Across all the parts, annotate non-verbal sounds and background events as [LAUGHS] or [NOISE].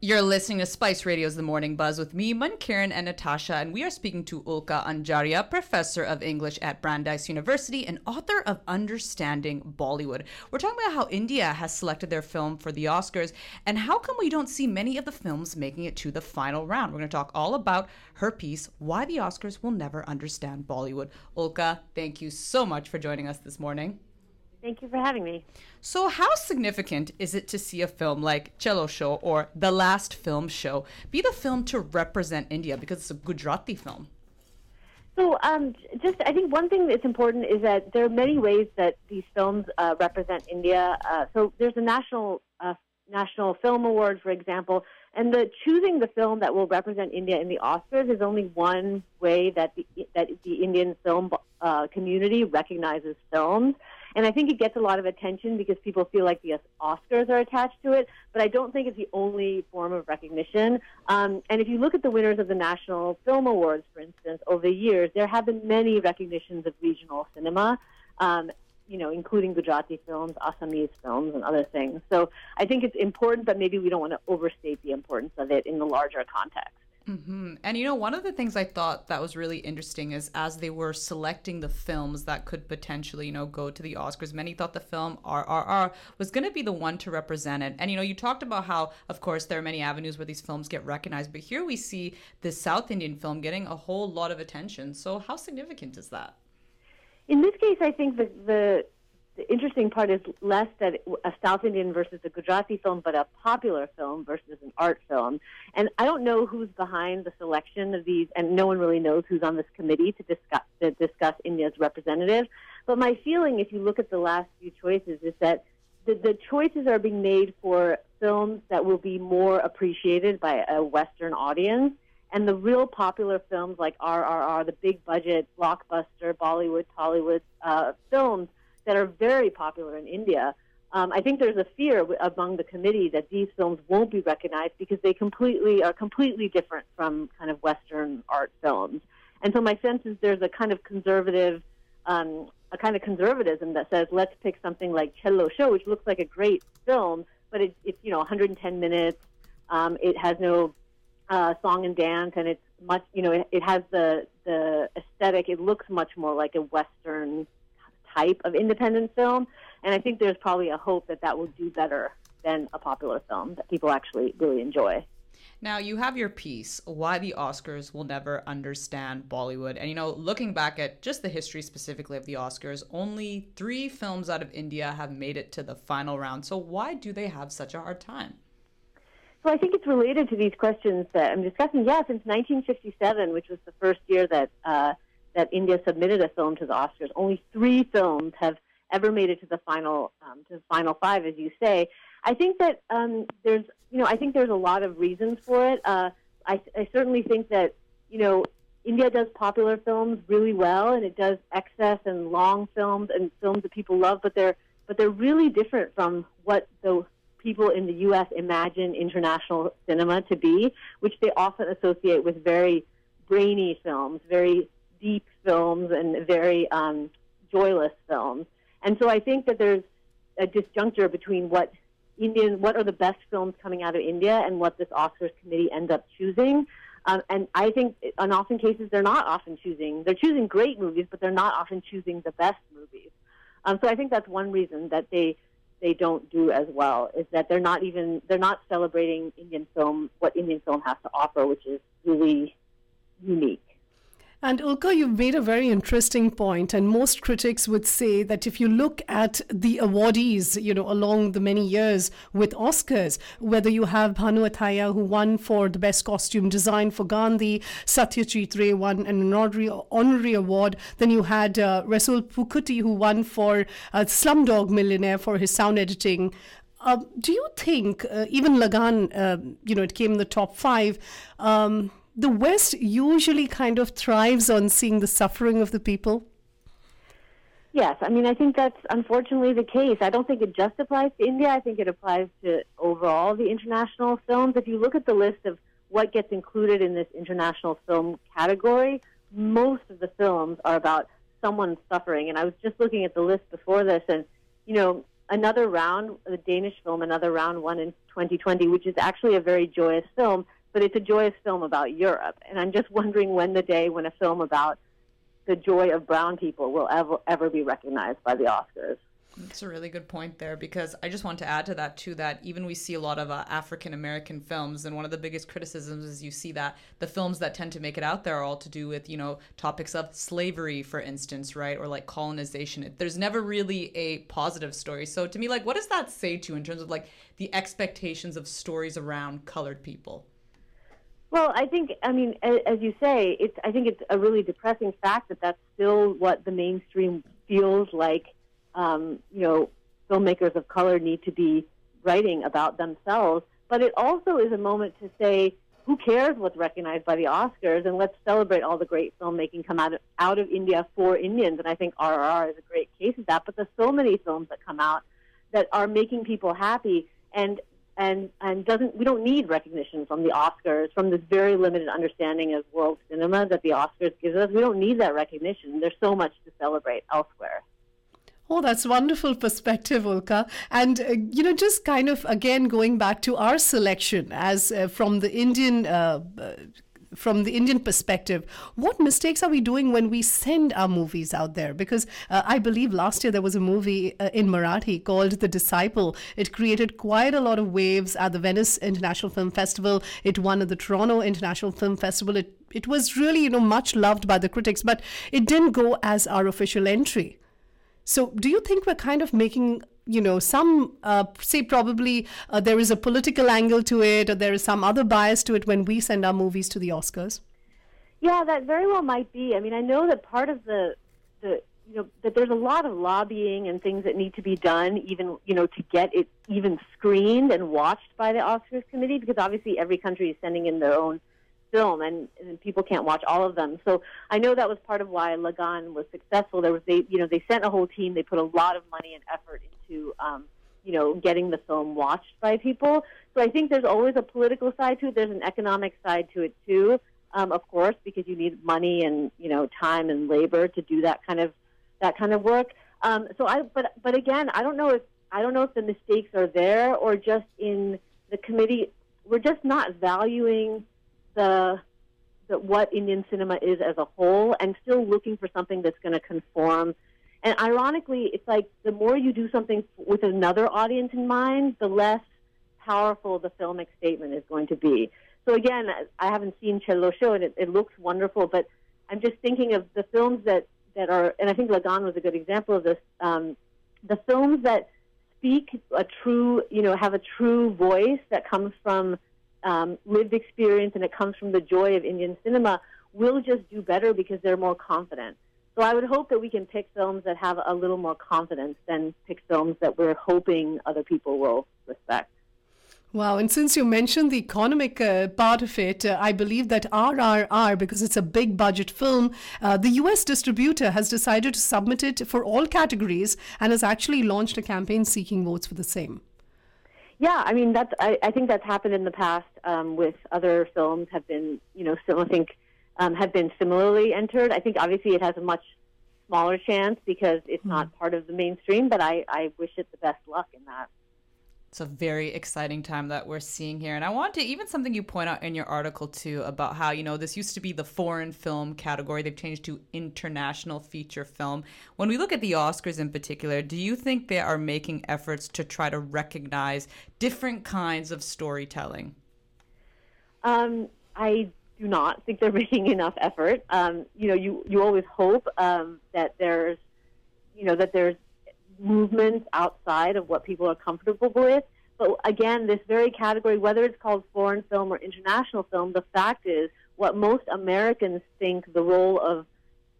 You're listening to Spice Radio's The Morning Buzz with me, Mankiran and Natasha, and we are speaking to Ulka Anjaria, professor of English at Brandeis University and author of Understanding Bollywood. We're talking about how India has selected their film for the Oscars and how come we don't see many of the films making it to the final round. We're going to talk all about her piece, Why the Oscars Will Never Understand Bollywood. Ulka, thank you so much for joining us this morning. Thank you for having me. So, how significant is it to see a film like Chhello Show or The Last Film Show be the film to represent India because it's a Gujarati film? So, um, just I think one thing that's important is that there are many ways that these films uh, represent India. Uh, so, there's a national uh, national film award, for example, and the choosing the film that will represent India in the Oscars is only one way that the, that the Indian film uh, community recognizes films. And I think it gets a lot of attention because people feel like the Oscars are attached to it, but I don't think it's the only form of recognition. Um, and if you look at the winners of the National Film Awards, for instance, over the years, there have been many recognitions of regional cinema. Um, you know, including Gujarati films, Assamese films, and other things. So I think it's important, but maybe we don't want to overstate the importance of it in the larger context. Mm-hmm. And you know, one of the things I thought that was really interesting is as they were selecting the films that could potentially, you know, go to the Oscars, many thought the film RRR was going to be the one to represent it. And you know, you talked about how, of course, there are many avenues where these films get recognized, but here we see this South Indian film getting a whole lot of attention. So, how significant is that? In this case, I think the the the interesting part is less that a South Indian versus a Gujarati film, but a popular film versus an art film. And I don't know who's behind the selection of these, and no one really knows who's on this committee to discuss to discuss India's representative. But my feeling, if you look at the last few choices, is that the, the choices are being made for films that will be more appreciated by a Western audience. And the real popular films like RRR, the big budget blockbuster Bollywood, Tollywood uh, films that are very popular in India. Um, I think there's a fear w- among the committee that these films won't be recognized because they completely are completely different from kind of Western art films. And so my sense is there's a kind of conservative, um, a kind of conservatism that says let's pick something like Chhello Show, which looks like a great film, but it, it's you know 110 minutes. Um, it has no uh, song and dance, and it's much you know it, it has the the aesthetic. It looks much more like a Western type of independent film. And I think there's probably a hope that that will do better than a popular film that people actually really enjoy. Now, you have your piece, Why the Oscars Will Never Understand Bollywood. And, you know, looking back at just the history specifically of the Oscars, only three films out of India have made it to the final round. So, why do they have such a hard time? So, I think it's related to these questions that I'm discussing. Yeah, since 1957, which was the first year that uh, that India submitted a film to the Oscars. Only three films have ever made it to the final um, to the final five, as you say. I think that um, there's you know I think there's a lot of reasons for it. Uh, I, I certainly think that you know India does popular films really well, and it does excess and long films and films that people love, but they're but they're really different from what the people in the U.S. imagine international cinema to be, which they often associate with very brainy films, very deep films and very um, joyless films. And so I think that there's a disjuncture between what Indian, what are the best films coming out of India, and what this Oscars committee ends up choosing. Um, and I think in often cases they're not often choosing. They're choosing great movies, but they're not often choosing the best movies. Um, so I think that's one reason that they they don't do as well is that they're not even they're not celebrating Indian film what Indian film has to offer, which is really unique. And Ulka, you've made a very interesting point, and most critics would say that if you look at the awardees, you know, along the many years with Oscars, whether you have Bhanu Athaiya, who won for the best costume design for Gandhi, Satyajit Ray won an honorary, honorary award, then you had uh, Resul Pookutty, who won for uh, Slumdog Millionaire for his sound editing. Uh, do you think uh, even Lagaan, uh, you know, it came in the top five? Um, the West usually kind of thrives on seeing the suffering of the people? Yes, I mean, I think that's unfortunately the case. I don't think it just applies to India. I think it applies to overall the international films. If you look at the list of what gets included in this international film category, most of the films are about someone suffering. And I was just looking at the list before this, and, you know, another round, the Danish film, another round won in 2020, which is actually a very joyous film, but it's a joyous film about Europe. And I'm just wondering when the day when a film about the joy of brown people will ever ever be recognized by the Oscars. That's a really good point there because I just want to add to that too that even we see a lot of uh, African American films and one of the biggest criticisms is you see that the films that tend to make it out there are all to do with you know topics of slavery for instance right or like colonization there's never really a positive story so to me like what does that say to you in terms of like the expectations of stories around colored people well, I think, I mean, as you say, it's. I think it's a really depressing fact that that's still what the mainstream feels like um, you know, filmmakers of color need to be writing about themselves. But it also is a moment to say, who cares what's recognized by the Oscars, and let's celebrate all the great filmmaking come out of, out of India for Indians. And I think RRR is a great case of that. But there's so many films that come out that are making people happy, and and and doesn't we don't need recognition from the Oscars from this very limited understanding of world cinema that the Oscars gives us. We don't need that recognition. There's so much to celebrate elsewhere. Oh, that's wonderful perspective, Ulka. And, uh, you know, just kind of again going back to our selection as uh, from the Indian. Uh, from the Indian perspective, what mistakes are we doing when we send our movies out there? Because uh, I believe last year there was a movie uh, in Marathi called The Disciple. It created quite a lot of waves at the Venice International Film Festival. It won at the Toronto International Film Festival. It it was really you know much loved by the critics, but it didn't go as our official entry. So, do you think we're kind of making, you know, some, uh, say, probably uh, there is a political angle to it or there is some other bias to it when we send our movies to the Oscars? Yeah, that very well might be. I mean, I know that part of the, the you know, that there's a lot of lobbying and things that need to be done, even, you know, to get it even screened and watched by the Oscars committee, because obviously every country is sending in their own film, and, and people can't watch all of them. So I know that was part of why Lagaan was successful. There was they, you know, they sent a whole team. They put a lot of money and effort into, um, you know, getting the film watched by people. So I think there's always a political side to it. There's an economic side to it too, um, of course, because you need money and you know time and labor to do that kind of that kind of work. Um, so I, but but again, I don't know if I don't know if the mistakes are there or just in the committee. We're just not valuing the, what Indian cinema is as a whole, and still looking for something that's going to conform. And ironically, it's like the more you do something with another audience in mind, the less powerful the filmic statement is going to be. So again, I haven't seen Chhello Show, and it, it looks wonderful, but I'm just thinking of the films that, that are, and I think Lagaan was a good example of this. Um, the films that speak a true, you know, have a true voice that comes from um, lived experience and it comes from the joy of Indian cinema will just do better because they're more confident. So I would hope that we can pick films that have a little more confidence than pick films that we're hoping other people will respect. Wow, and since you mentioned the economic uh, part of it, uh, I believe that RRR, because it's a big budget film, uh, the US distributor has decided to submit it for all categories and has actually launched a campaign seeking votes for the same. Yeah, I mean that's I, I think that's happened in the past um, with other films have been you know still I think um, have been similarly entered. I think obviously it has a much smaller chance because it's mm. not part of the mainstream, but I, I wish it the best luck in that it's a very exciting time that we're seeing here. And I want to, even something you point out in your article too, about how, you know, this used to be the foreign film category. They've changed to international feature film. When we look at the Oscars in particular, do you think they are making efforts to try to recognize different kinds of storytelling? Um, I do not think they're [LAUGHS] making enough effort. Um, you know, you, you always hope um, that there's, you know, that there's movements outside of what people are comfortable with. But again, this very category, whether it's called foreign film or international film, the fact is what most Americans think the role of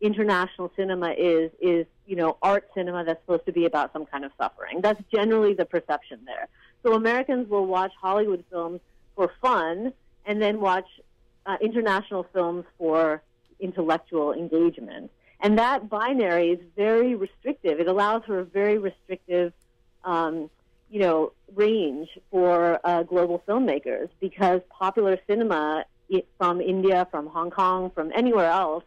international cinema is is you know art cinema that's supposed to be about some kind of suffering. That's generally the perception there. So Americans will watch Hollywood films for fun and then watch uh, international films for intellectual engagement. And that binary is very restrictive. It allows for a very restrictive, um, you know, range for uh, global filmmakers because popular cinema from India, from Hong Kong, from anywhere else,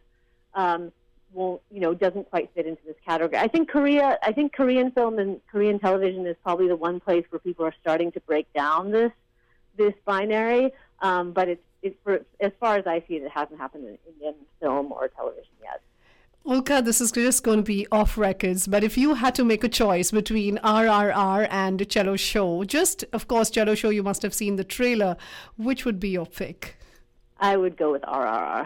um, won't, you know, doesn't quite fit into this category. I think Korea, I think Korean film and Korean television is probably the one place where people are starting to break down this this binary. Um, but it's it's for as far as I see it, it hasn't happened in Indian film or television yet. Ulka, this is just going to be off records, but if you had to make a choice between RRR and Chhello Show, just of course, Chhello Show, you must have seen the trailer. Which would be your pick? I would go with RRR.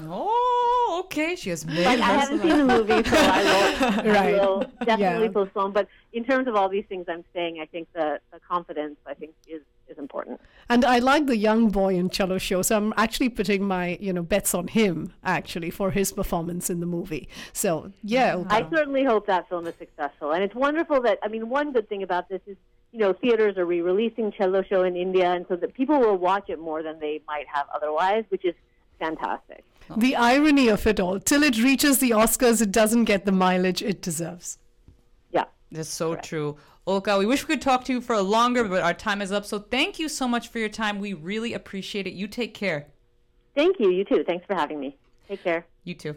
Oh, okay. She has made But I haven't seen the movie, so I will, [LAUGHS] Right. I will definitely Yeah. postpone. But in terms of all these things I'm saying, I think the, the confidence I think is, is important. And I like the young boy in Chhello Show, so I'm actually putting my you know bets on him actually for his performance in the movie. So yeah, Ulka. I certainly hope that film is successful. And it's wonderful that, I mean, one good thing about this is, you know, theaters are re-releasing Chhello Show in India, and so that people will watch it more than they might have otherwise, which is fantastic. Oh. the irony of it all, till it reaches the Oscars, it doesn't get the mileage it deserves. Yeah. That's so true. Ulka, we wish we could talk to you for longer, but our time is up. So thank you so much for your time. We really appreciate it. You take care. Thank you. You too. Thanks for having me. Take care. You too.